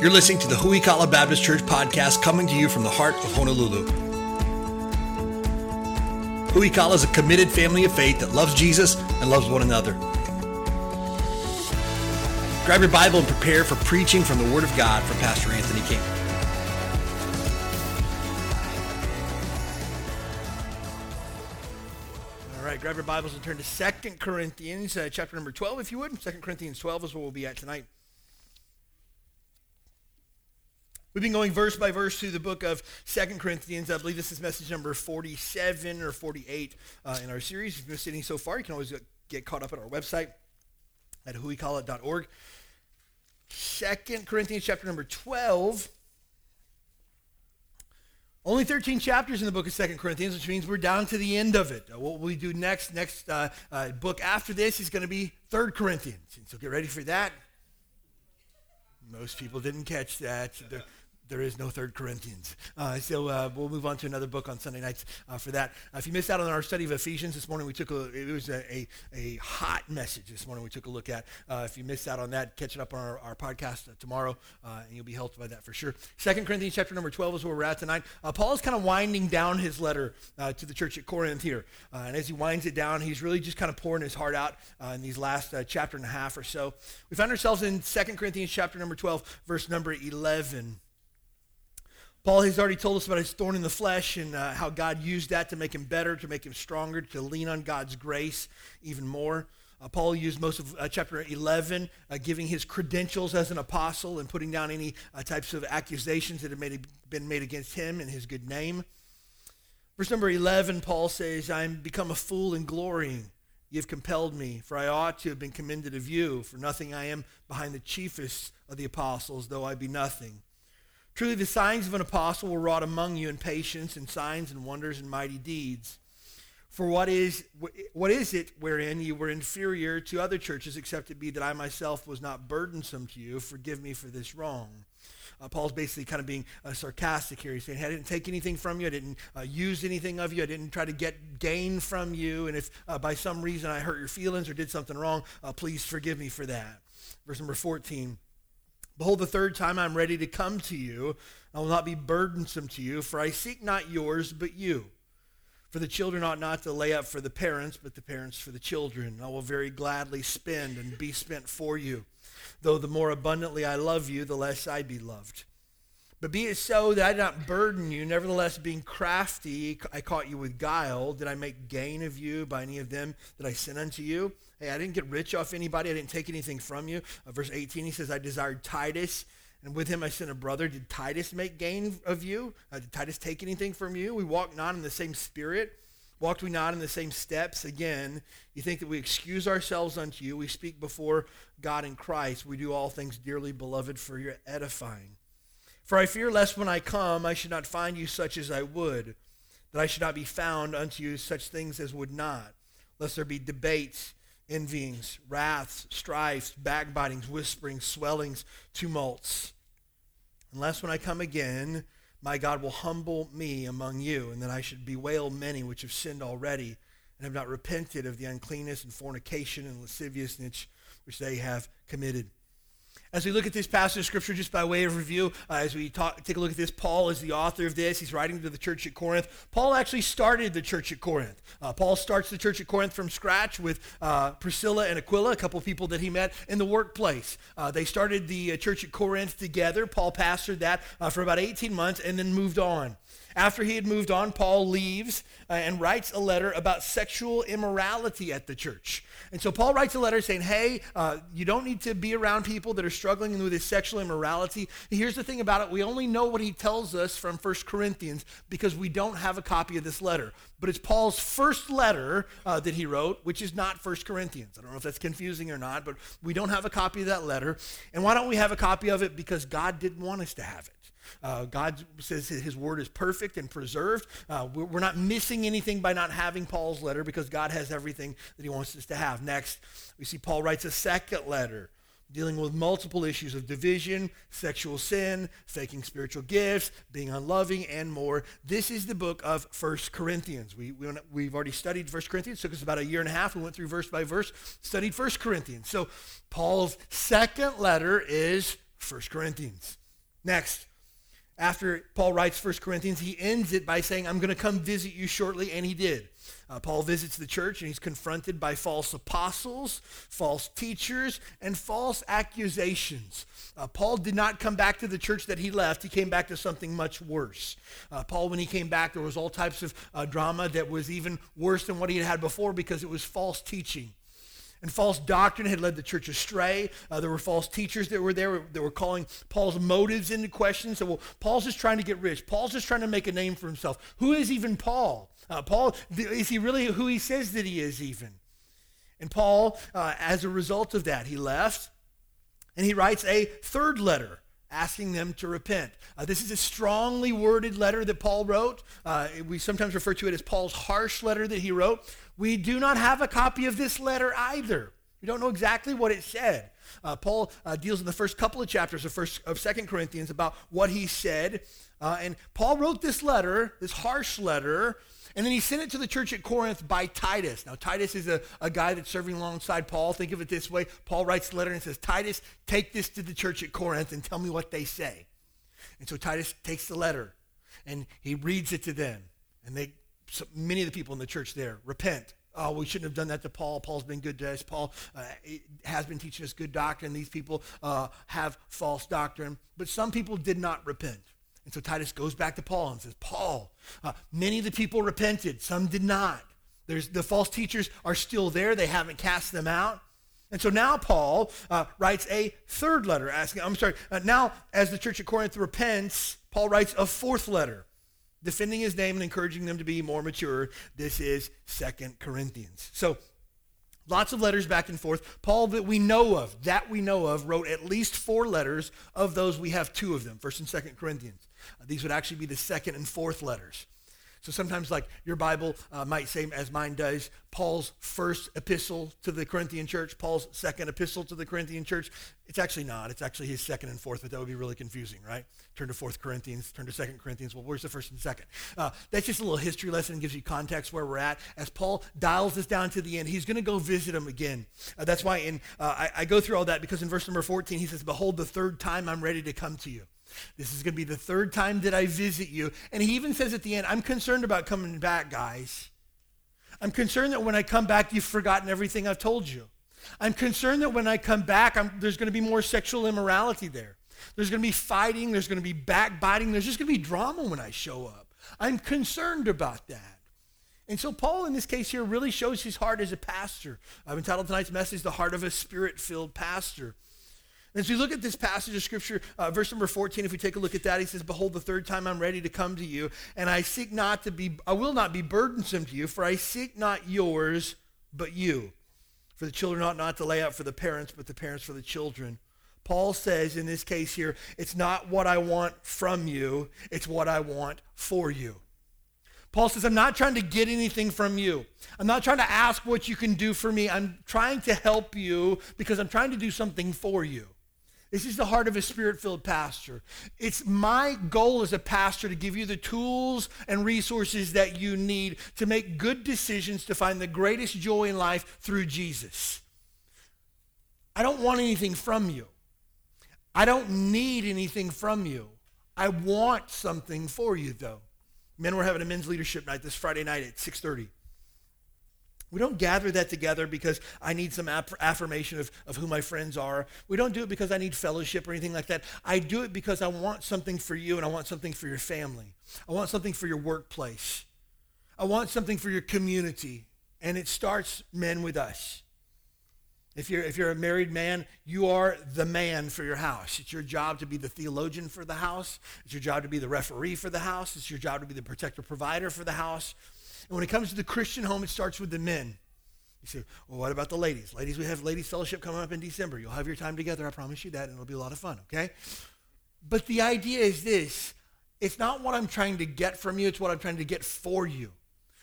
You're listening to the Huikala Baptist Church podcast coming to you from the heart of Honolulu. Huikala is a committed family of faith that loves Jesus and loves one another. Grab your Bible and prepare for preaching from the Word of God from Pastor Anthony King. All right, grab your Bibles and turn to Second Corinthians, uh, chapter number 12, if you would. Second Corinthians 12 is where we'll be at tonight. We've been going verse by verse through the book of Second Corinthians. I believe this is message number 47 or 48 uh, in our series. If you've been sitting so far, you can always get caught up at our website at huikala.org. Second Corinthians chapter number 12. Only 13 chapters in the book of Second Corinthians, which means we're down to the end of it. What we do next, next uh, uh, book after this is going to be Third Corinthians. So get ready for that. Most people didn't catch that. They're, there is no third Corinthians. Uh, so uh, we'll move on to another book on Sunday nights uh, for that. Uh, if you missed out on our study of Ephesians this morning, we took a, it was a, a, a hot message this morning we took a look at. Uh, if you missed out on that, catch it up on our, our podcast uh, tomorrow, and you'll be helped by that for sure. Second Corinthians chapter number 12 is where we're at tonight. Paul is kind of winding down his letter to the church at Corinth here. and as he winds it down, he's really just kind of pouring his heart out in these last chapter and a half or so. We find ourselves in Second Corinthians chapter number 12, verse number 11. Paul has already told us about his thorn in the flesh and uh, how God used that to make him better, to make him stronger, to lean on God's grace even more. Uh, Paul used most of uh, chapter 11, uh, giving his credentials as an apostle and putting down any uh, types of accusations that had made, been made against him and his good name. Verse number 11, Paul says, I am become a fool in glorying. You have compelled me, for I ought to have been commended of you. For nothing I am behind the chiefest of the apostles, though I be nothing. Truly, the signs of an apostle were wrought among you in patience and signs and wonders and mighty deeds. For what is, what is it wherein you were inferior to other churches, except it be that I myself was not burdensome to you? Forgive me for this wrong. Uh, Paul's basically kind of being uh, sarcastic here. He's saying, hey, I didn't take anything from you. I didn't uh, use anything of you. I didn't try to get gain from you. And if uh, by some reason I hurt your feelings or did something wrong, uh, please forgive me for that. Verse number 14. Behold, the third time I'm ready to come to you. I will not be burdensome to you, for I seek not yours, but you. For the children ought not to lay up for the parents, but the parents for the children. I will very gladly spend and be spent for you. Though the more abundantly I love you, the less I be loved. But be it so that I did not burden you, nevertheless, being crafty, I caught you with guile. Did I make gain of you by any of them that I sent unto you? Hey, I didn't get rich off anybody. I didn't take anything from you. Uh, verse 18, he says, I desired Titus, and with him I sent a brother. Did Titus make gain of you? Uh, did Titus take anything from you? We walked not in the same spirit. Walked we not in the same steps? Again, you think that we excuse ourselves unto you. We speak before God in Christ. We do all things dearly beloved for your edifying. For I fear lest when I come I should not find you such as I would, that I should not be found unto you such things as would not, lest there be debates, envyings, wraths, strifes, backbitings, whisperings, swellings, tumults. Unless when I come again, my God will humble me among you, and that I should bewail many which have sinned already and have not repented of the uncleanness and fornication and lasciviousness which they have committed. As we look at this passage of scripture, just by way of review, uh, as we talk, take a look at this, Paul is the author of this. He's writing to the church at Corinth. Paul actually started the church at Corinth. Uh, Paul starts the church at Corinth from scratch with uh, Priscilla and Aquila, a couple of people that he met in the workplace. Uh, they started the uh, church at Corinth together. Paul pastored that uh, for about 18 months and then moved on. After he had moved on, Paul leaves uh, and writes a letter about sexual immorality at the church. And so Paul writes a letter saying, hey, uh, you don't need to be around people that are struggling with this sexual immorality. Here's the thing about it we only know what he tells us from 1 Corinthians because we don't have a copy of this letter. But it's Paul's first letter uh, that he wrote, which is not 1 Corinthians. I don't know if that's confusing or not, but we don't have a copy of that letter. And why don't we have a copy of it? Because God didn't want us to have it. Uh, God says his word is perfect and preserved. Uh, we're not missing anything by not having Paul's letter because God has everything that he wants us to have. Next, we see Paul writes a second letter dealing with multiple issues of division, sexual sin, faking spiritual gifts, being unloving, and more. This is the book of First Corinthians. We, we, we've already studied First Corinthians. It took us about a year and a half. We went through verse by verse, studied First Corinthians. So Paul's second letter is First Corinthians. Next, after Paul writes 1 Corinthians, he ends it by saying, I'm going to come visit you shortly, and he did. Uh, Paul visits the church, and he's confronted by false apostles, false teachers, and false accusations. Uh, Paul did not come back to the church that he left. He came back to something much worse. Uh, Paul, when he came back, there was all types of uh, drama that was even worse than what he had had before because it was false teaching. And false doctrine had led the church astray. Uh, there were false teachers that were there that were calling Paul's motives into question. So, well, Paul's just trying to get rich. Paul's just trying to make a name for himself. Who is even Paul? Uh, Paul, is he really who he says that he is, even? And Paul, uh, as a result of that, he left and he writes a third letter asking them to repent. Uh, this is a strongly worded letter that Paul wrote. Uh, we sometimes refer to it as Paul's harsh letter that he wrote. We do not have a copy of this letter either. We don't know exactly what it said. Uh, Paul uh, deals in the first couple of chapters of first of Second Corinthians about what he said, uh, and Paul wrote this letter, this harsh letter, and then he sent it to the church at Corinth by Titus. Now, Titus is a, a guy that's serving alongside Paul. Think of it this way Paul writes the letter and says, Titus, take this to the church at Corinth and tell me what they say. And so Titus takes the letter and he reads it to them. And they, so many of the people in the church there repent. Oh, we shouldn't have done that to Paul. Paul's been good to us. Paul uh, has been teaching us good doctrine. These people uh, have false doctrine. But some people did not repent. And so Titus goes back to Paul and says, Paul, uh, many of the people repented, some did not. There's, the false teachers are still there, they haven't cast them out. And so now Paul uh, writes a third letter asking, I'm sorry, uh, now as the church at Corinth repents, Paul writes a fourth letter defending his name and encouraging them to be more mature. This is Second Corinthians. So Lots of letters back and forth. Paul, that we know of, that we know of, wrote at least four letters. Of those, we have two of them, First and Second Corinthians. Uh, these would actually be the second and fourth letters. So sometimes, like your Bible uh, might say, as mine does, Paul's first epistle to the Corinthian church, Paul's second epistle to the Corinthian church. It's actually not. It's actually his second and fourth, but that would be really confusing, right? Turn to Fourth Corinthians, turn to Second Corinthians. Well, where's the first and second? Uh, that's just a little history lesson and gives you context where we're at. As Paul dials this down to the end, he's going to go visit him again. Uh, that's why in, uh, I, I go through all that because in verse number 14, he says, Behold, the third time I'm ready to come to you. This is going to be the third time that I visit you. And he even says at the end, I'm concerned about coming back, guys. I'm concerned that when I come back, you've forgotten everything I've told you. I'm concerned that when I come back, I'm, there's going to be more sexual immorality there. There's going to be fighting. There's going to be backbiting. There's just going to be drama when I show up. I'm concerned about that. And so Paul, in this case here, really shows his heart as a pastor. I've entitled tonight's message, The Heart of a Spirit-Filled Pastor. As we look at this passage of Scripture, uh, verse number 14, if we take a look at that, he says, Behold, the third time I'm ready to come to you, and I seek not to be, I will not be burdensome to you, for I seek not yours, but you. For the children ought not to lay out for the parents, but the parents for the children. Paul says in this case here, it's not what I want from you, it's what I want for you. Paul says, I'm not trying to get anything from you. I'm not trying to ask what you can do for me. I'm trying to help you because I'm trying to do something for you. This is the heart of a spirit filled pastor. It's my goal as a pastor to give you the tools and resources that you need to make good decisions to find the greatest joy in life through Jesus. I don't want anything from you. I don't need anything from you. I want something for you, though. Men, we're having a men's leadership night this Friday night at 6:30. We don't gather that together because I need some aff- affirmation of, of who my friends are. We don't do it because I need fellowship or anything like that. I do it because I want something for you and I want something for your family. I want something for your workplace. I want something for your community. And it starts, men, with us. If you're, if you're a married man, you are the man for your house. It's your job to be the theologian for the house. It's your job to be the referee for the house. It's your job to be the protector provider for the house. And when it comes to the Christian home, it starts with the men. You say, well, what about the ladies? Ladies, we have ladies fellowship coming up in December. You'll have your time together. I promise you that, and it'll be a lot of fun, okay? But the idea is this. It's not what I'm trying to get from you. It's what I'm trying to get for you.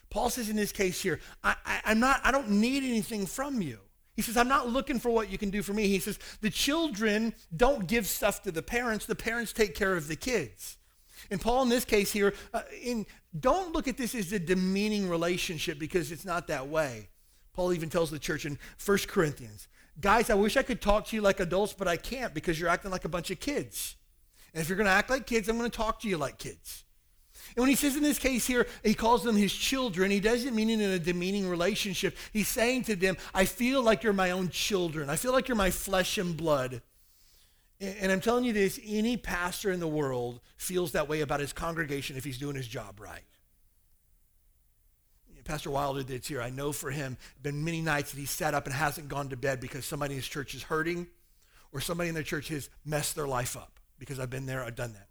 Paul says in this case here, I, I, I'm not, I don't need anything from you. He says, I'm not looking for what you can do for me. He says, the children don't give stuff to the parents. The parents take care of the kids. And Paul, in this case here, uh, in, don't look at this as a demeaning relationship because it's not that way. Paul even tells the church in 1 Corinthians, guys, I wish I could talk to you like adults, but I can't because you're acting like a bunch of kids. And if you're going to act like kids, I'm going to talk to you like kids. And when he says in this case here, he calls them his children, he doesn't mean it in a demeaning relationship. He's saying to them, I feel like you're my own children. I feel like you're my flesh and blood. And I'm telling you this any pastor in the world feels that way about his congregation if he's doing his job right. Pastor Wilder did here. I know for him, been many nights that he sat up and hasn't gone to bed because somebody in his church is hurting or somebody in their church has messed their life up because I've been there, I've done that.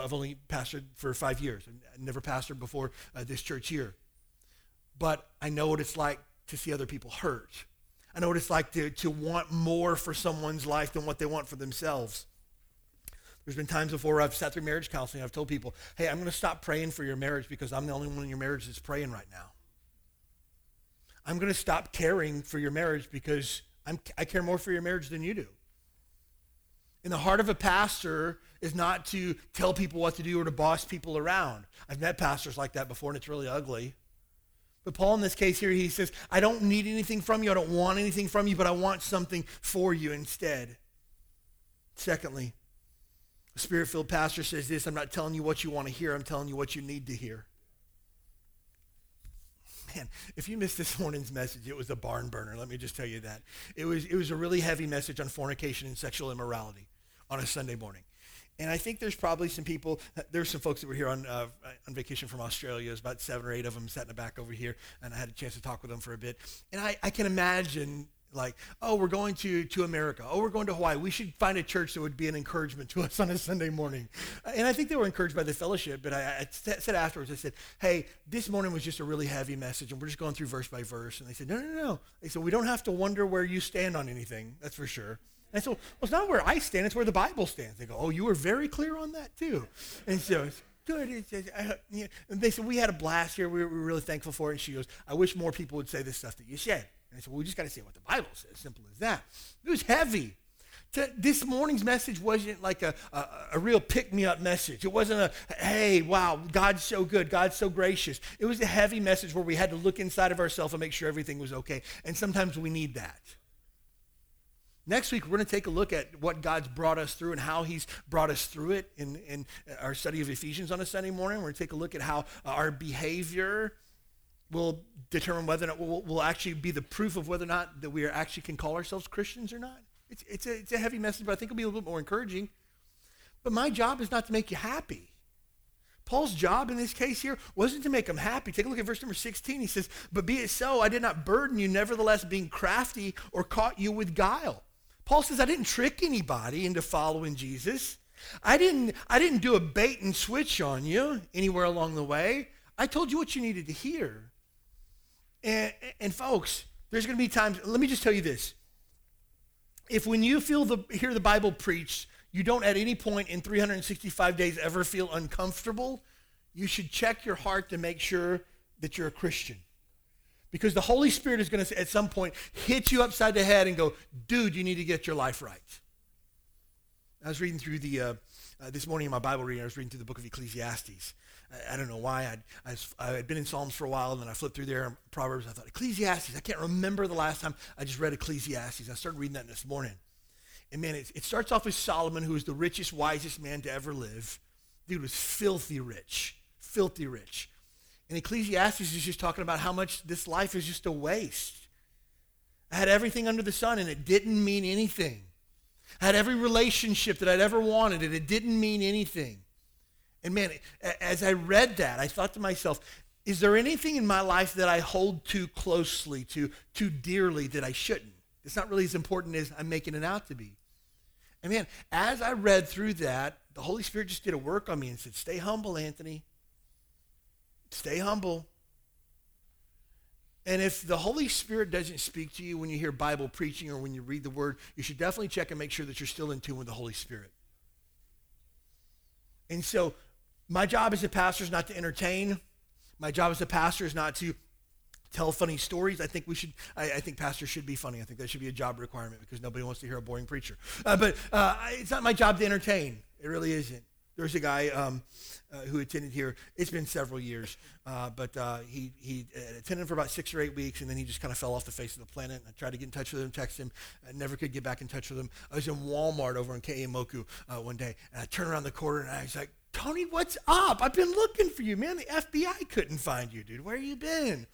I've only pastored for five years. I've never pastored before uh, this church here. But I know what it's like to see other people hurt. I know what it's like to, to want more for someone's life than what they want for themselves. There's been times before I've sat through marriage counseling. I've told people, hey, I'm going to stop praying for your marriage because I'm the only one in your marriage that's praying right now. I'm going to stop caring for your marriage because I'm, I care more for your marriage than you do. In the heart of a pastor is not to tell people what to do or to boss people around. I've met pastors like that before, and it's really ugly. But Paul, in this case here, he says, I don't need anything from you. I don't want anything from you, but I want something for you instead. Secondly, a spirit filled pastor says this I'm not telling you what you want to hear, I'm telling you what you need to hear. Man, if you missed this morning's message, it was a barn burner. Let me just tell you that. It was, it was a really heavy message on fornication and sexual immorality on a Sunday morning. And I think there's probably some people, there's some folks that were here on, uh, on vacation from Australia. There's about seven or eight of them sat in the back over here, and I had a chance to talk with them for a bit. And I, I can imagine, like, oh, we're going to, to America. Oh, we're going to Hawaii. We should find a church that would be an encouragement to us on a Sunday morning. And I think they were encouraged by the fellowship, but I, I said afterwards, I said, hey, this morning was just a really heavy message, and we're just going through verse by verse. And they said, no, no, no. They said, we don't have to wonder where you stand on anything, that's for sure. And so, well, it's not where I stand, it's where the Bible stands. They go, oh, you were very clear on that too. And so it's good. It's, it's, I, you know, and they said, we had a blast here. We were, we were really thankful for it. And she goes, I wish more people would say this stuff that you said. And I said, well, we just got to say what the Bible says. Simple as that. It was heavy. To, this morning's message wasn't like a, a, a real pick me up message. It wasn't a, hey, wow, God's so good, God's so gracious. It was a heavy message where we had to look inside of ourselves and make sure everything was okay. And sometimes we need that. Next week, we're going to take a look at what God's brought us through and how He's brought us through it in, in our study of Ephesians on a Sunday morning. We're going to take a look at how uh, our behavior will determine whether or not will, will actually be the proof of whether or not that we actually can call ourselves Christians or not. It's, it's, a, it's a heavy message, but I think it'll be a little bit more encouraging. But my job is not to make you happy. Paul's job in this case here wasn't to make them happy. Take a look at verse number 16. He says, But be it so, I did not burden you, nevertheless, being crafty or caught you with guile. Paul says, I didn't trick anybody into following Jesus. I didn't, I didn't do a bait and switch on you anywhere along the way. I told you what you needed to hear. And, and folks, there's going to be times, let me just tell you this. If when you feel the, hear the Bible preached, you don't at any point in 365 days ever feel uncomfortable, you should check your heart to make sure that you're a Christian. Because the Holy Spirit is going to, at some point, hit you upside the head and go, dude, you need to get your life right. I was reading through the, uh, uh, this morning in my Bible reading, I was reading through the book of Ecclesiastes. I, I don't know why. I'd, I, had been in Psalms for a while, and then I flipped through there, Proverbs. I thought, Ecclesiastes. I can't remember the last time I just read Ecclesiastes. I started reading that this morning. And man, it, it starts off with Solomon, who was the richest, wisest man to ever live. Dude was filthy rich, filthy rich. And Ecclesiastes is just talking about how much this life is just a waste. I had everything under the sun and it didn't mean anything. I had every relationship that I'd ever wanted and it didn't mean anything. And man, as I read that, I thought to myself, is there anything in my life that I hold too closely, too, too dearly that I shouldn't? It's not really as important as I'm making it out to be. And man, as I read through that, the Holy Spirit just did a work on me and said, Stay humble, Anthony. Stay humble. And if the Holy Spirit doesn't speak to you when you hear Bible preaching or when you read the Word, you should definitely check and make sure that you're still in tune with the Holy Spirit. And so, my job as a pastor is not to entertain. My job as a pastor is not to tell funny stories. I think we should. I, I, think pastors should be funny. I think that should be a job requirement because nobody wants to hear a boring preacher. Uh, but uh, it's not my job to entertain. It really isn't. There's a guy um, uh, who attended here. It's been several years, uh, but uh, he, he attended for about six or eight weeks, and then he just kind of fell off the face of the planet. I tried to get in touch with him, text him, I never could get back in touch with him. I was in Walmart over in Keeaumoku uh, one day, and I turned around the corner, and I was like, Tony, what's up? I've been looking for you, man. The FBI couldn't find you, dude. Where you been?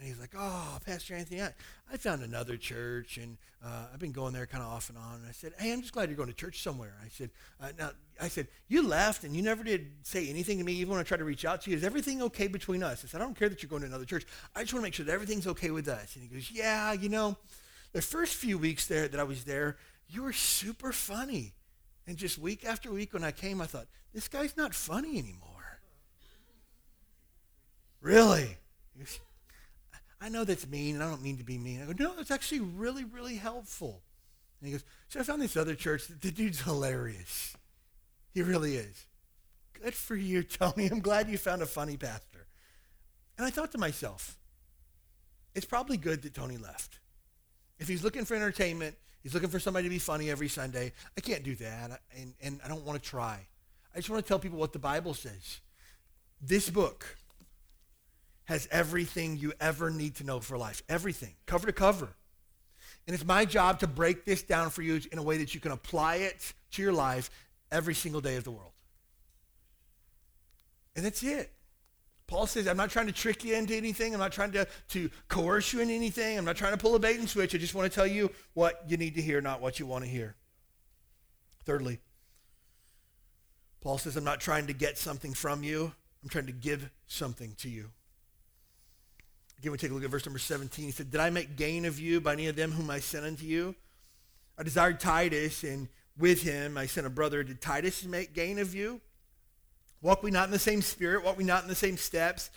And he's like, oh, Pastor Anthony, I, I found another church, and uh, I've been going there kind of off and on. And I said, hey, I'm just glad you're going to church somewhere. I said, uh, now, I said, you left, and you never did say anything to me, even when I tried to reach out to you. Is everything okay between us? I said, I don't care that you're going to another church. I just want to make sure that everything's okay with us. And he goes, yeah, you know, the first few weeks there that I was there, you were super funny. And just week after week when I came, I thought, this guy's not funny anymore. Really? I know that's mean, and I don't mean to be mean. I go, no, it's actually really, really helpful. And he goes, so I found this other church. The dude's hilarious. He really is. Good for you, Tony. I'm glad you found a funny pastor. And I thought to myself, it's probably good that Tony left. If he's looking for entertainment, he's looking for somebody to be funny every Sunday. I can't do that, and, and I don't want to try. I just want to tell people what the Bible says. This book, has everything you ever need to know for life. Everything, cover to cover. And it's my job to break this down for you in a way that you can apply it to your life every single day of the world. And that's it. Paul says, I'm not trying to trick you into anything. I'm not trying to, to coerce you into anything. I'm not trying to pull a bait and switch. I just want to tell you what you need to hear, not what you want to hear. Thirdly, Paul says, I'm not trying to get something from you. I'm trying to give something to you. Again, we take a look at verse number 17. He said, Did I make gain of you by any of them whom I sent unto you? I desired Titus, and with him I sent a brother. Did Titus make gain of you? Walk we not in the same spirit? Walk we not in the same steps?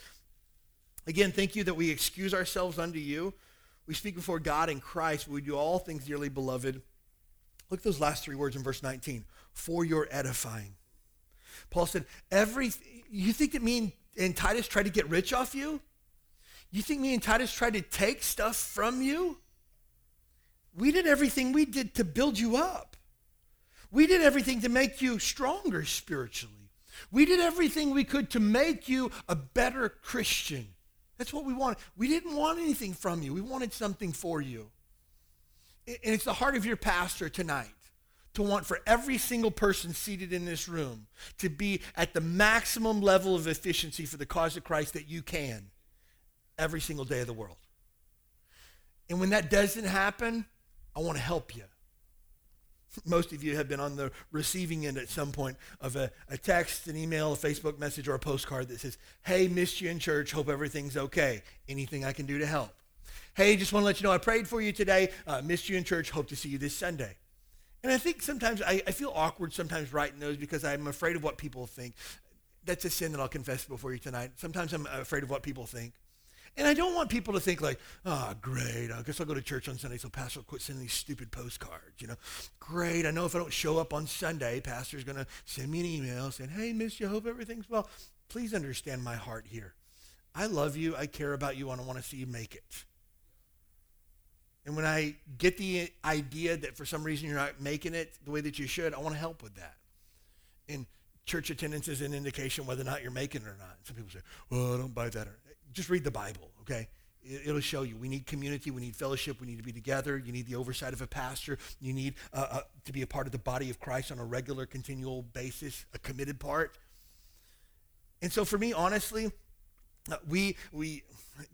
Again, thank you that we excuse ourselves unto you. We speak before God in Christ. We do all things dearly beloved. Look at those last three words in verse 19. For your edifying. Paul said, every, you think that me and, and Titus tried to get rich off you? You think me and Titus tried to take stuff from you? We did everything we did to build you up. We did everything to make you stronger spiritually. We did everything we could to make you a better Christian. That's what we wanted. We didn't want anything from you. We wanted something for you. And it's the heart of your pastor tonight to want for every single person seated in this room to be at the maximum level of efficiency for the cause of Christ that you can every single day of the world. And when that doesn't happen, I want to help you. Most of you have been on the receiving end at some point of a, a, text, an email, a Facebook message, or a postcard that says, Hey, missed you in church. Hope everything's okay. Anything I can do to help? Hey, just want to let you know I prayed for you today. Uh, missed you in church. Hope to see you this Sunday. And I think sometimes I, I feel awkward sometimes writing those because I'm afraid of what people think. That's a sin that I'll confess before you tonight. Sometimes I'm afraid of what people think. And I don't want people to think like, oh, great, I guess I'll go to church on Sunday so pastor will quit sending these stupid postcards, you know. Great, I know if I don't show up on Sunday, pastor's going to send me an email saying, hey, miss you, hope everything's well. Please understand my heart here. I love you, I care about you, and I want to see you make it. And when I get the idea that for some reason you're not making it the way that you should, I want to help with that. And church attendance is an indication whether or not you're making it or not. Some people say, well, I don't buy that just read the Bible, okay? It'll show you. We need community. We need fellowship. We need to be together. You need the oversight of a pastor. You need uh, uh, to be a part of the body of Christ on a regular, continual basis, a committed part. And so, for me, honestly, uh, we we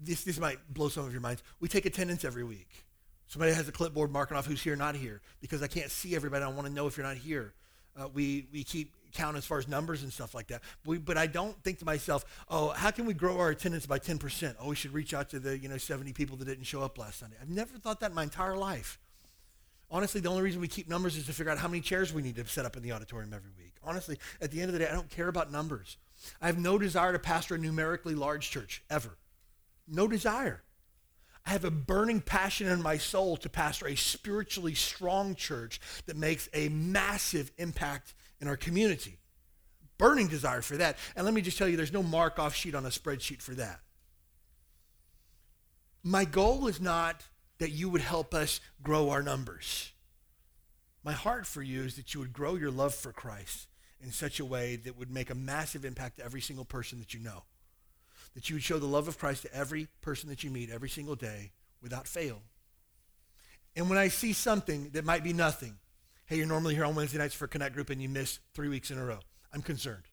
this this might blow some of your minds. We take attendance every week. Somebody has a clipboard marking off who's here, not here, because I can't see everybody. I want to know if you're not here. Uh, we we keep count as far as numbers and stuff like that. But, we, but, I don't think to myself, oh, how can we grow our attendance by 10%? Oh, we should reach out to the, you know, 70 people that didn't show up last Sunday. I've never thought that in my entire life. Honestly, the only reason we keep numbers is to figure out how many chairs we need to set up in the auditorium every week. Honestly, at the end of the day, I don't care about numbers. I have no desire to pastor a numerically large church, ever. No desire. I have a burning passion in my soul to pastor a spiritually strong church that makes a massive impact in our community. Burning desire for that. And let me just tell you, there's no mark off sheet on a spreadsheet for that. My goal is not that you would help us grow our numbers. My heart for you is that you would grow your love for Christ in such a way that would make a massive impact to every single person that you know. That you would show the love of Christ to every person that you meet every single day without fail. And when I see something that might be nothing, hey, you're normally here on Wednesday nights for Connect Group and you miss three weeks in a row, I'm concerned.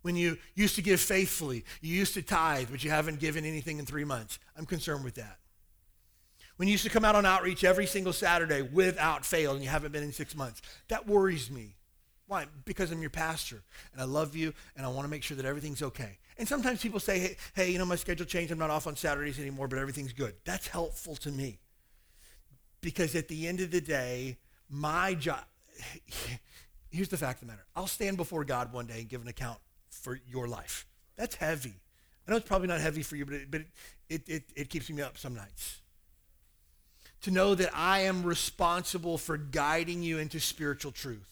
When you used to give faithfully, you used to tithe, but you haven't given anything in three months, I'm concerned with that. When you used to come out on outreach every single Saturday without fail and you haven't been in six months, that worries me. Why? Because I'm your pastor and I love you and I want to make sure that everything's okay. And sometimes people say, hey, hey, you know, my schedule changed. I'm not off on Saturdays anymore, but everything's good. That's helpful to me. Because at the end of the day, my job, here's the fact of the matter. I'll stand before God one day and give an account for your life. That's heavy. I know it's probably not heavy for you, but it, but it, it, it keeps me up some nights. To know that I am responsible for guiding you into spiritual truth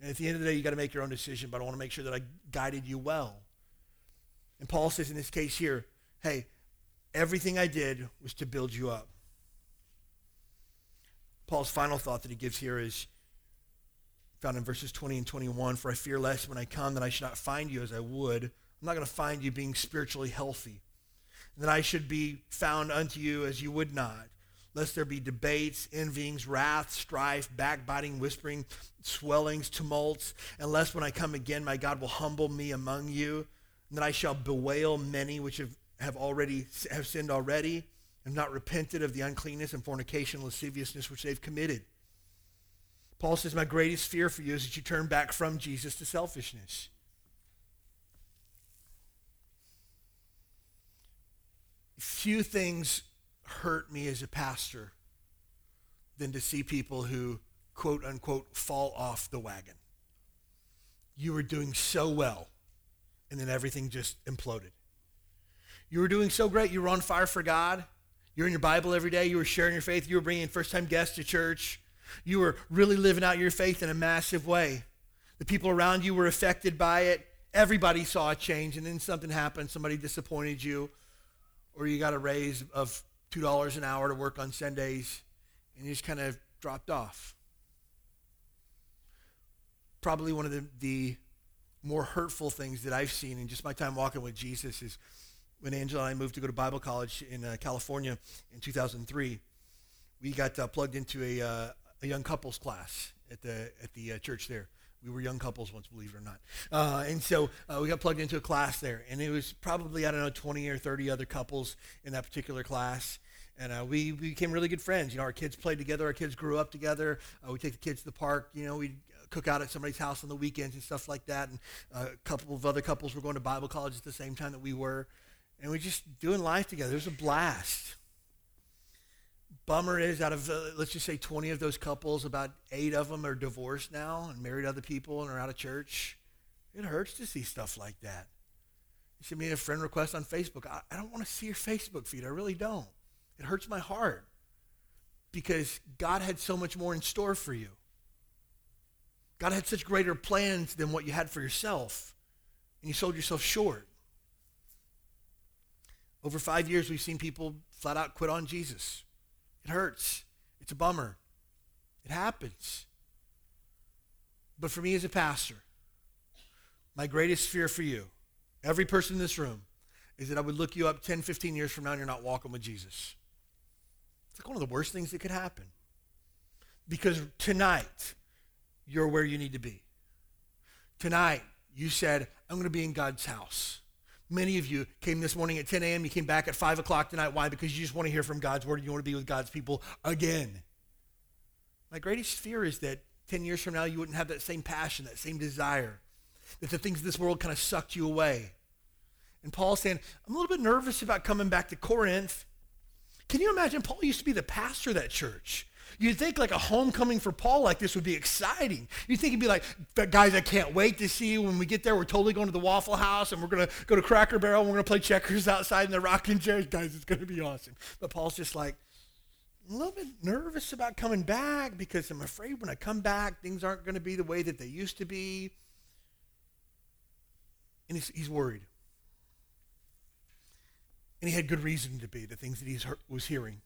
and at the end of the day, you got to make your own decision, but I want to make sure that I guided you well. And Paul says in this case here, hey, everything I did was to build you up. Paul's final thought that he gives here is found in verses 20 and 21 For I fear lest when I come that I should not find you as I would. I'm not going to find you being spiritually healthy. That I should be found unto you as you would not lest there be debates, envyings, wrath, strife, backbiting, whispering, swellings, tumults, and lest when I come again, my God will humble me among you, and that I shall bewail many which have, have already have sinned already, and not repented of the uncleanness and fornication, and lasciviousness which they've committed. Paul says, My greatest fear for you is that you turn back from Jesus to selfishness. Few things hurt me as a pastor than to see people who, quote unquote, fall off the wagon. You were doing so well, and then everything just imploded. You were doing so great. You were on fire for God. You're in your Bible every day. You were sharing your faith. You were bringing first time guests to church. You were really living out your faith in a massive way. The people around you were affected by it. Everybody saw a change, and then something happened. Somebody disappointed you, or you got a raise of $2 an hour to work on Sundays, and you just kind of dropped off. Probably one of the, the more hurtful things that I've seen in just my time walking with Jesus is when Angela and I moved to go to Bible college in uh, California in 2003. We got uh, plugged into a, uh, a young couples class at the, at the uh, church there. We were young couples once, believe it or not. Uh, and so uh, we got plugged into a class there. And it was probably, I don't know, 20 or 30 other couples in that particular class. And we, we became really good friends. You know, our kids played together. Our kids grew up together. We take the kids to the park. You know, we cook out at somebody's house on the weekends and stuff like that. And a couple of other couples were going to Bible college at the same time that we were. And we're just doing life together. It was a blast bummer is out of, uh, let's just say 20 of those couples, about eight of them are divorced now and married other people and are out of church. It hurts to see stuff like that. You send me a friend request on Facebook. I, I don't want to see your Facebook feed. I really don't. It hurts my heart because God had so much more in store for you. God had such greater plans than what you had for yourself, and you sold yourself short. Over five years, we've seen people flat out quit on Jesus. It hurts. It's a bummer. It happens. But for me as a pastor, my greatest fear for you, every person in this room, is that I would look you up 10, 15 years from now and you're not walking with Jesus. It's like one of the worst things that could happen. Because tonight, you're where you need to be. Tonight, you said, I'm going to be in God's house. Many of you came this morning at 10 a.m. You came back at 5 o'clock tonight. Why? Because you just want to hear from God's word. and You want to be with God's people again. My greatest fear is that 10 years from now, you wouldn't have that same passion, that same desire, that the things of this world kind of sucked you away. And Paul's saying, I'm a little bit nervous about coming back to Corinth. Can you imagine? Paul used to be the pastor of that church. You'd think like a homecoming for Paul like this would be exciting. You'd think he'd be like, guys, I can't wait to see you. When we get there, we're totally going to the Waffle House and we're going to go to Cracker Barrel and we're going to play checkers outside in the rocking chairs. Guys, it's going to be awesome. But Paul's just like, a little bit nervous about coming back because I'm afraid when I come back, things aren't going to be the way that they used to be. And he's, he's worried. And he had good reason to be, the things that he was hearing.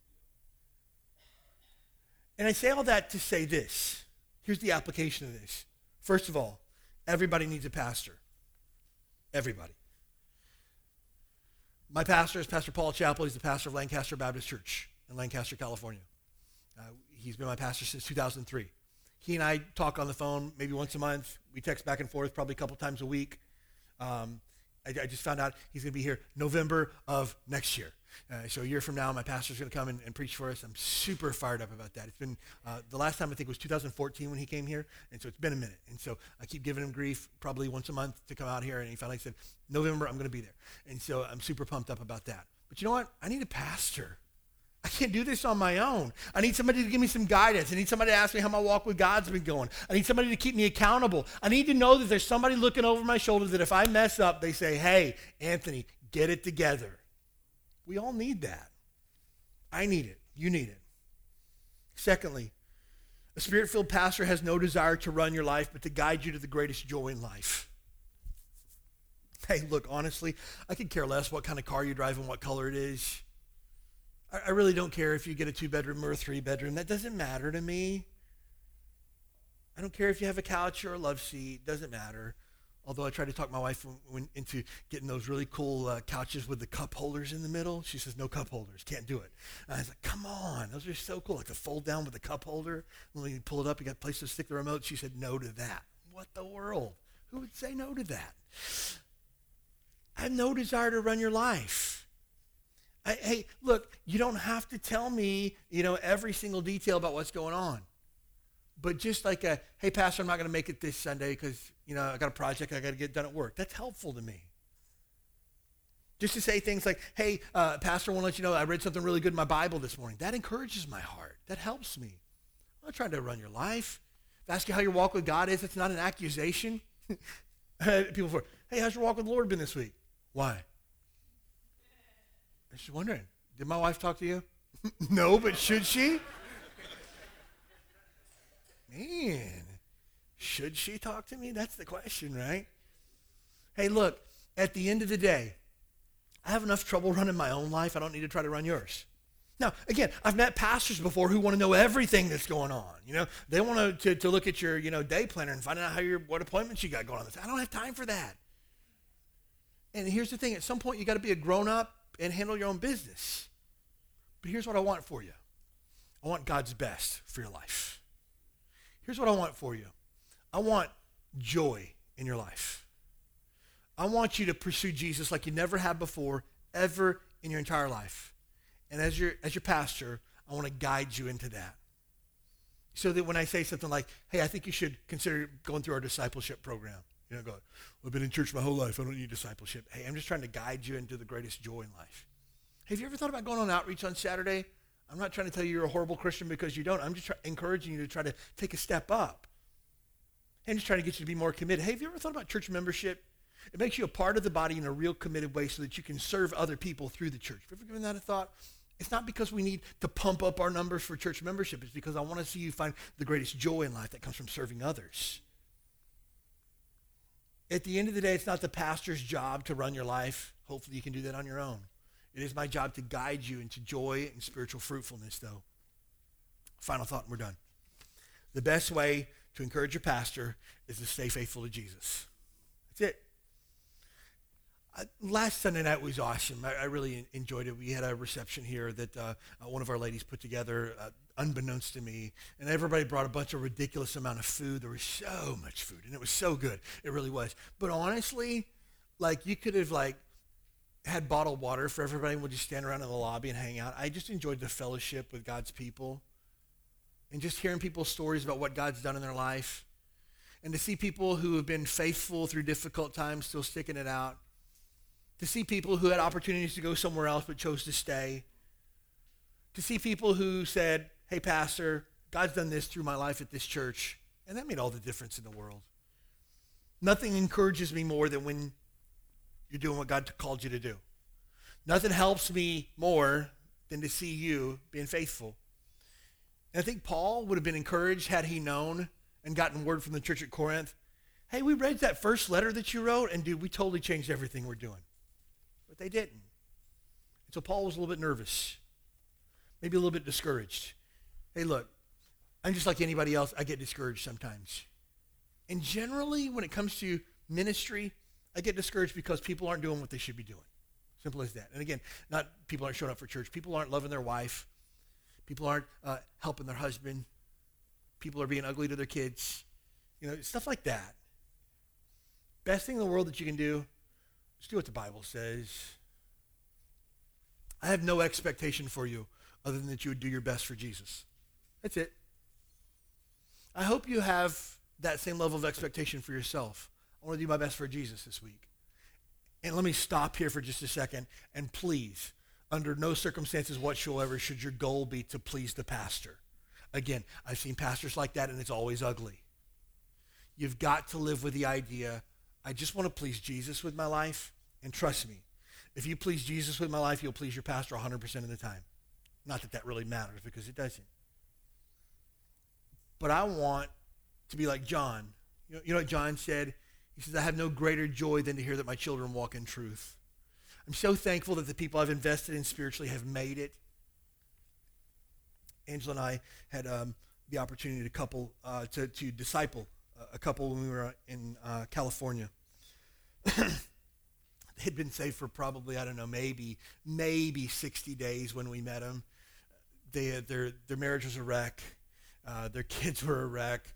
And I say all that to say this. Here's the application of this. First of all, everybody needs a pastor. Everybody. My pastor is Pastor Paul Chappell. He's the pastor of Lancaster Baptist Church in Lancaster, California. Uh, he's been my pastor since 2003. He and I talk on the phone maybe once a month. We text back and forth probably a couple times a week. Um, I, I, just found out he's going to be here November of next year. Uh, so a year from now, my pastor's going to come and, and, preach for us. I'm super fired up about that. It's been uh, the last time I think was 2014 when he came here, and so it's been a minute. And so I keep giving him grief probably once a month to come out here, and he finally said, November, I'm going to be there. And so I'm super pumped up about that. But you know what? I need a pastor. I can't do this on my own. I need somebody to give me some guidance. I need somebody to ask me how my walk with God's been going. I need somebody to keep me accountable. I need to know that there's somebody looking over my shoulder that if I mess up, they say, hey, Anthony, get it together. We all need that. I need it. You need it. Secondly, a spirit filled pastor has no desire to run your life, but to guide you to the greatest joy in life. Hey, look, honestly, I could care less what kind of car you drive and what color it is. I, really don't care if you get a two bedroom or a three bedroom. That doesn't matter to me. I don't care if you have a couch or a love seat. Doesn't matter. Although I tried to talk my wife into getting those really cool uh, couches with the cup holders in the middle. She says, no cup holders. Can't do it. And I was like, come on. Those are so cool. Like the fold down with the cup holder. When you pull it up, you got a place to stick the remote. She said, no to that. What the world? Who would say no to that? I have no desire to run your life. I, hey, look, you don't have to tell me, you know, every single detail about what's going on. But just like a, hey, Pastor, I'm not going to make it this Sunday because, you know, I got a project I got to get done at work. That's helpful to me. Just to say things like, hey, uh, Pastor, I want to let you know I read something really good in my Bible this morning. That encourages my heart. That helps me. I'm not trying to run your life. If I ask you how your walk with God is, it's not an accusation. People for, hey, how's your walk with the Lord been this week? Why? I'm just wondering, did my wife talk to you? no, but should she? Man, should she talk to me? That's the question, right? Hey, look, at the end of the day, I have enough trouble running my own life. I don't need to try to run yours. Now, again, I've met pastors before who want to know everything that's going on. You know, they want to, to, look at your, you know, day planner and find out how your, what appointments you got going on. I don't have time for that. And here's the thing, at some point you got to be a grown up and handle your own business. But here's what I want for you I want God's best for your life. Here's what I want for you I want joy in your life. I want you to pursue Jesus like you never have before, ever in your entire life. And as your, as your pastor, I want to guide you into that. So that when I say something like, hey, I think you should consider going through our discipleship program, you know, go, well, I've been in church my whole life. I don't need discipleship. Hey, I'm just trying to guide you into the greatest joy in life. Have you ever thought about going on outreach on Saturday? I'm not trying to tell you you're a horrible Christian because you don't. I'm just encouraging you to try to take a step up. I'm just trying to get you to be more committed. Hey, have you ever thought about church membership? It makes you a part of the body in a real committed way so that you can serve other people through the church. Have you ever given that a thought? It's not because we need to pump up our numbers for church membership. It's because I want to see you find the greatest joy in life that comes from serving others. At the end of the day, it's not the pastor's job to run your life. Hopefully, you can do that on your own. It is my job to guide you into joy and spiritual fruitfulness, though. Final thought, and we're done. The best way to encourage your pastor is to stay faithful to Jesus. That's it. Uh, last Sunday night was awesome. I, I, really enjoyed it. We had a reception here that uh, uh, one of our ladies put together, uh, unbeknownst to me, and everybody brought a bunch of ridiculous amount of food. There was so much food, and it was so good. It really was. But honestly, like you could have like had bottled water for everybody, and we'll just stand around in the lobby and hang out. I just enjoyed the fellowship with God's people, and just hearing people's stories about what God's done in their life, and to see people who have been faithful through difficult times still sticking it out to see people who had opportunities to go somewhere else but chose to stay, to see people who said, hey, Pastor, God's done this through my life at this church, and that made all the difference in the world. Nothing encourages me more than when you're doing what God called you to do. Nothing helps me more than to see you being faithful. And I think Paul would have been encouraged had he known and gotten word from the church at Corinth, hey, we read that first letter that you wrote, and dude, we totally changed everything we're doing but they didn't. And so Paul was a little bit nervous, maybe a little bit discouraged. Hey, look, I'm just like anybody else. I get discouraged sometimes. And generally, when it comes to ministry, I get discouraged because people aren't doing what they should be doing. Simple as that. And again, not people aren't showing up for church. People aren't loving their wife. People aren't uh, helping their husband. People are being ugly to their kids. You know, stuff like that. Best thing in the world that you can do is do what the Bible says. I have no expectation for you other than that you would do your best for Jesus. That's it. I hope you have that same level of expectation for yourself. I want to do my best for Jesus this week. And let me stop here for just a second. And please, under no circumstances whatsoever should your goal be to please the pastor. Again, I've seen pastors like that, and it's always ugly. You've got to live with the idea I just want to please Jesus with my life. And trust me, if you please Jesus with my life, you'll please your pastor 100% of the time. Not that that really matters because it doesn't. But I want to be like John. You know, you know what John said? He says, I have no greater joy than to hear that my children walk in truth. I'm so thankful that the people I've invested in spiritually have made it. Angela and I had um, the opportunity to couple uh, to, to disciple a couple when we were in uh, California. They'd been saved for probably I don't know maybe maybe 60 days when we met them. They their their marriage was a wreck. Uh, their kids were a wreck.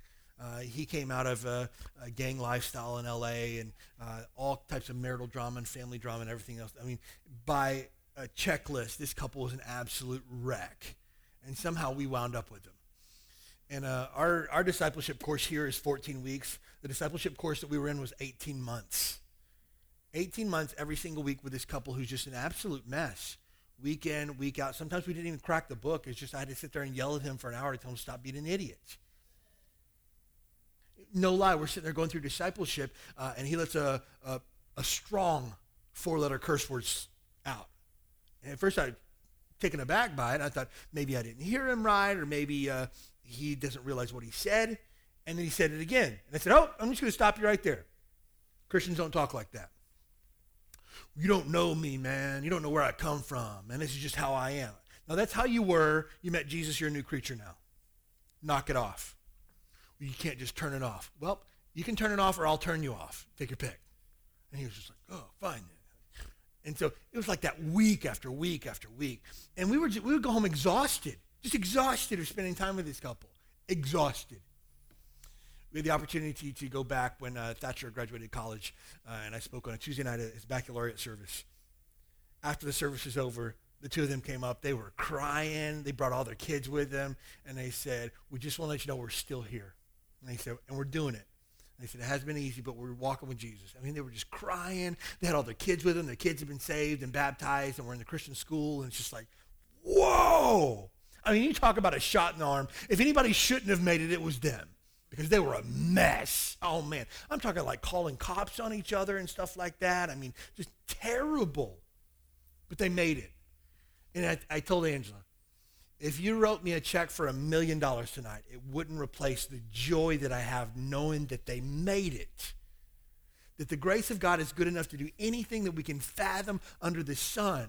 Uh, he came out of a, a, gang lifestyle in LA and uh, types of marital drama and family drama and everything else. I mean, by a checklist, this couple was an absolute wreck. And somehow we wound up with them. And uh, our, our discipleship course here is 14 weeks. The discipleship course that we were in was 18 months. 18 months every single week with this couple who's just an absolute mess. Week in, week out. Sometimes we didn't even crack the book. It's just I had to sit there and yell at him for an hour to tell him to stop being an idiot. No lie, we're sitting there going through discipleship, uh, and he lets a, a, a strong four-letter curse words out. And at first I was taken aback by it. I thought maybe I didn't hear him right, or maybe uh, he doesn't realize what he said. And then he said it again. And I said, Oh, I'm just going to stop you right there. Christians don't talk like that. You don't know me, man. You don't know where I come from. And this is just how I am. Now, that's how you were. You met Jesus. You're a new creature now. Knock it off. You can't just turn it off. Well, you can turn it off or I'll turn you off. Take your pick. And he was just like, Oh, fine. And so it was like that week after week after week. And we, were just, we would go home exhausted just exhausted of spending time with this couple. Exhausted. We had the opportunity to go back when uh, Thatcher graduated college, uh, and I spoke on a Tuesday night at his baccalaureate service. After the service was over, the two of them came up. They were crying. They brought all their kids with them, and they said, "We just want to let you know we're still here." And they said, "And we're doing it." They said, "It hasn't been easy, but we're walking with Jesus." I mean, they were just crying. They had all their kids with them. Their kids had been saved and baptized, and were in the Christian school, and it's just like, whoa! I mean, you talk about a shot in the arm. If anybody shouldn't have made it, it was them because they were a mess. Oh, man. I'm talking like calling cops on each other and stuff like that. I mean, just terrible. But they made it. And I, I told Angela, if you wrote me a check for a million dollars tonight, it wouldn't replace the joy that I have knowing that they made it. That the grace of God is good enough to do anything that we can fathom under the sun.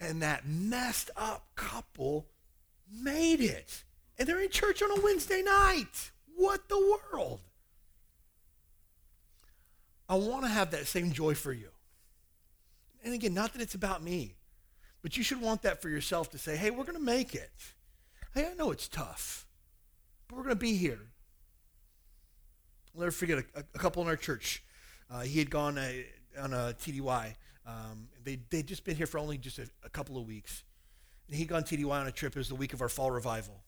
And that messed up couple made it. And they're in church on a Wednesday night. What the world? I want to have that same joy for you. And again, not that it's about me, but you should want that for yourself to say, hey, we're going to make it. Hey, I know it's tough, but we're going to be here. I'll never forget a, a couple in our church. Uh, he had gone a, uh, on a TDY. Um, they, they'd just been here for only just a, a couple of weeks. And he'd gone TDY on a trip. It was the week of our fall revival.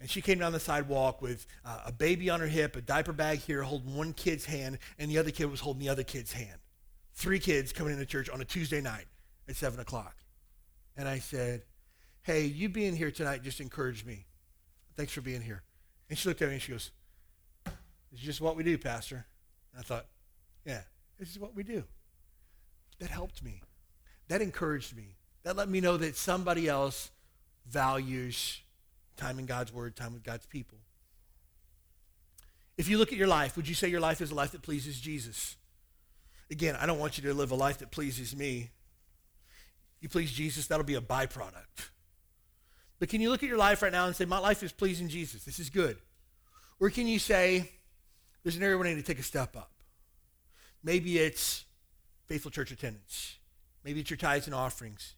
And she came down the sidewalk with uh, a baby on her hip, a diaper bag here, holding one kid's hand, and the other kid was holding the other kid's hand. Three kids coming into church on a Tuesday night at 7 o'clock. And I said, Hey, you being here tonight just encouraged me. Thanks for being here. And she looked at me and she goes, is just what we do, Pastor. And I thought, Yeah, this is what we do. That helped me. That encouraged me. That let me know that somebody else values time in God's word, time with God's people. If you look at your life, would you say your life is a life that pleases Jesus? Again, I don't want you to live a life that pleases me. You please Jesus, that'll be a byproduct. But can you look at your life right now and say, My life is pleasing Jesus? This is good. Or can you say, there's an area where I need to take a step up. Maybe it's faithful church attendance. Maybe it's your tithes and offerings.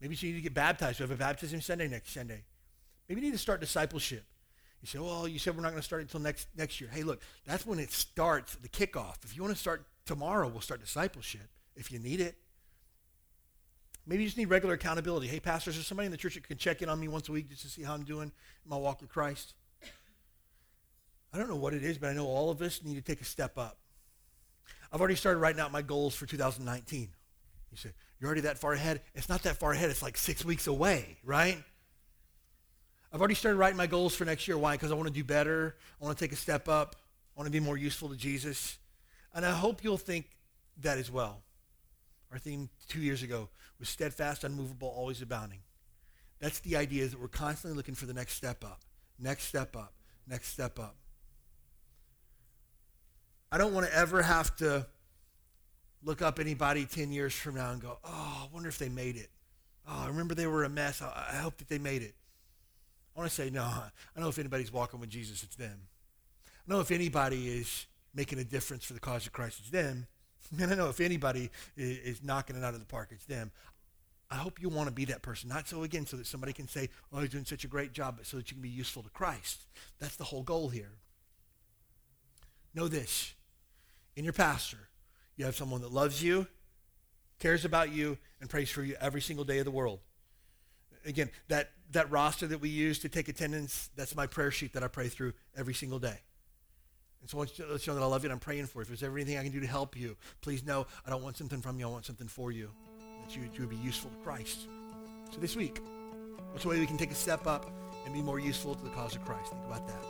Maybe you need to get baptized. We have a baptism Sunday next Sunday. Maybe you need to start discipleship. You say, well, you said we're not going to start until next, next year. Hey, look, that's when it starts, the kickoff. If you want to start tomorrow, we'll start discipleship if you need it. Maybe you just need regular accountability. Hey, pastors, is there somebody in the church that can check in on me once a week just to see how I'm doing in my walk with Christ? I don't know what it is, but I know all of us need to take a step up. I've already started writing out my goals for 2019. You say, you're already that far ahead? It's not that far ahead. It's like six weeks away, right? I've already started writing my goals for next year. Why? Because I want to do better. I want to take a step up. I want to be more useful to Jesus. And I hope you'll think that as well. Our theme two years ago was steadfast, unmovable, always abounding. That's the idea is that we're constantly looking for the next step up, next step up, next step up. I don't want to ever have to look up anybody 10 years from now and go, oh, I wonder if they made it. Oh, I remember they were a mess. I, I hope that they made it. I want to say, no, I know if anybody's walking with Jesus, it's them. I know if anybody is making a difference for the cause of Christ, it's them. And I know if anybody is, knocking it out of the park, it's them. I hope you want to be that person. Not so, again, so that somebody can say, oh, he's doing such a great job, but so that you can be useful to Christ. That's the whole goal here. Know this. In your pastor, you have someone that loves you, cares about you, and prays for you every single day of the world. Again, that, that roster that we use to take attendance, that's my prayer sheet that I pray through every single day. And so I want you that I love you and I'm praying for you. If there's ever anything I can do to help you, please know I don't want something from you. I want something for you. That you, you would be useful to Christ. So this week, what's a way we can take a step up and be more useful to the cause of Christ? Think about that.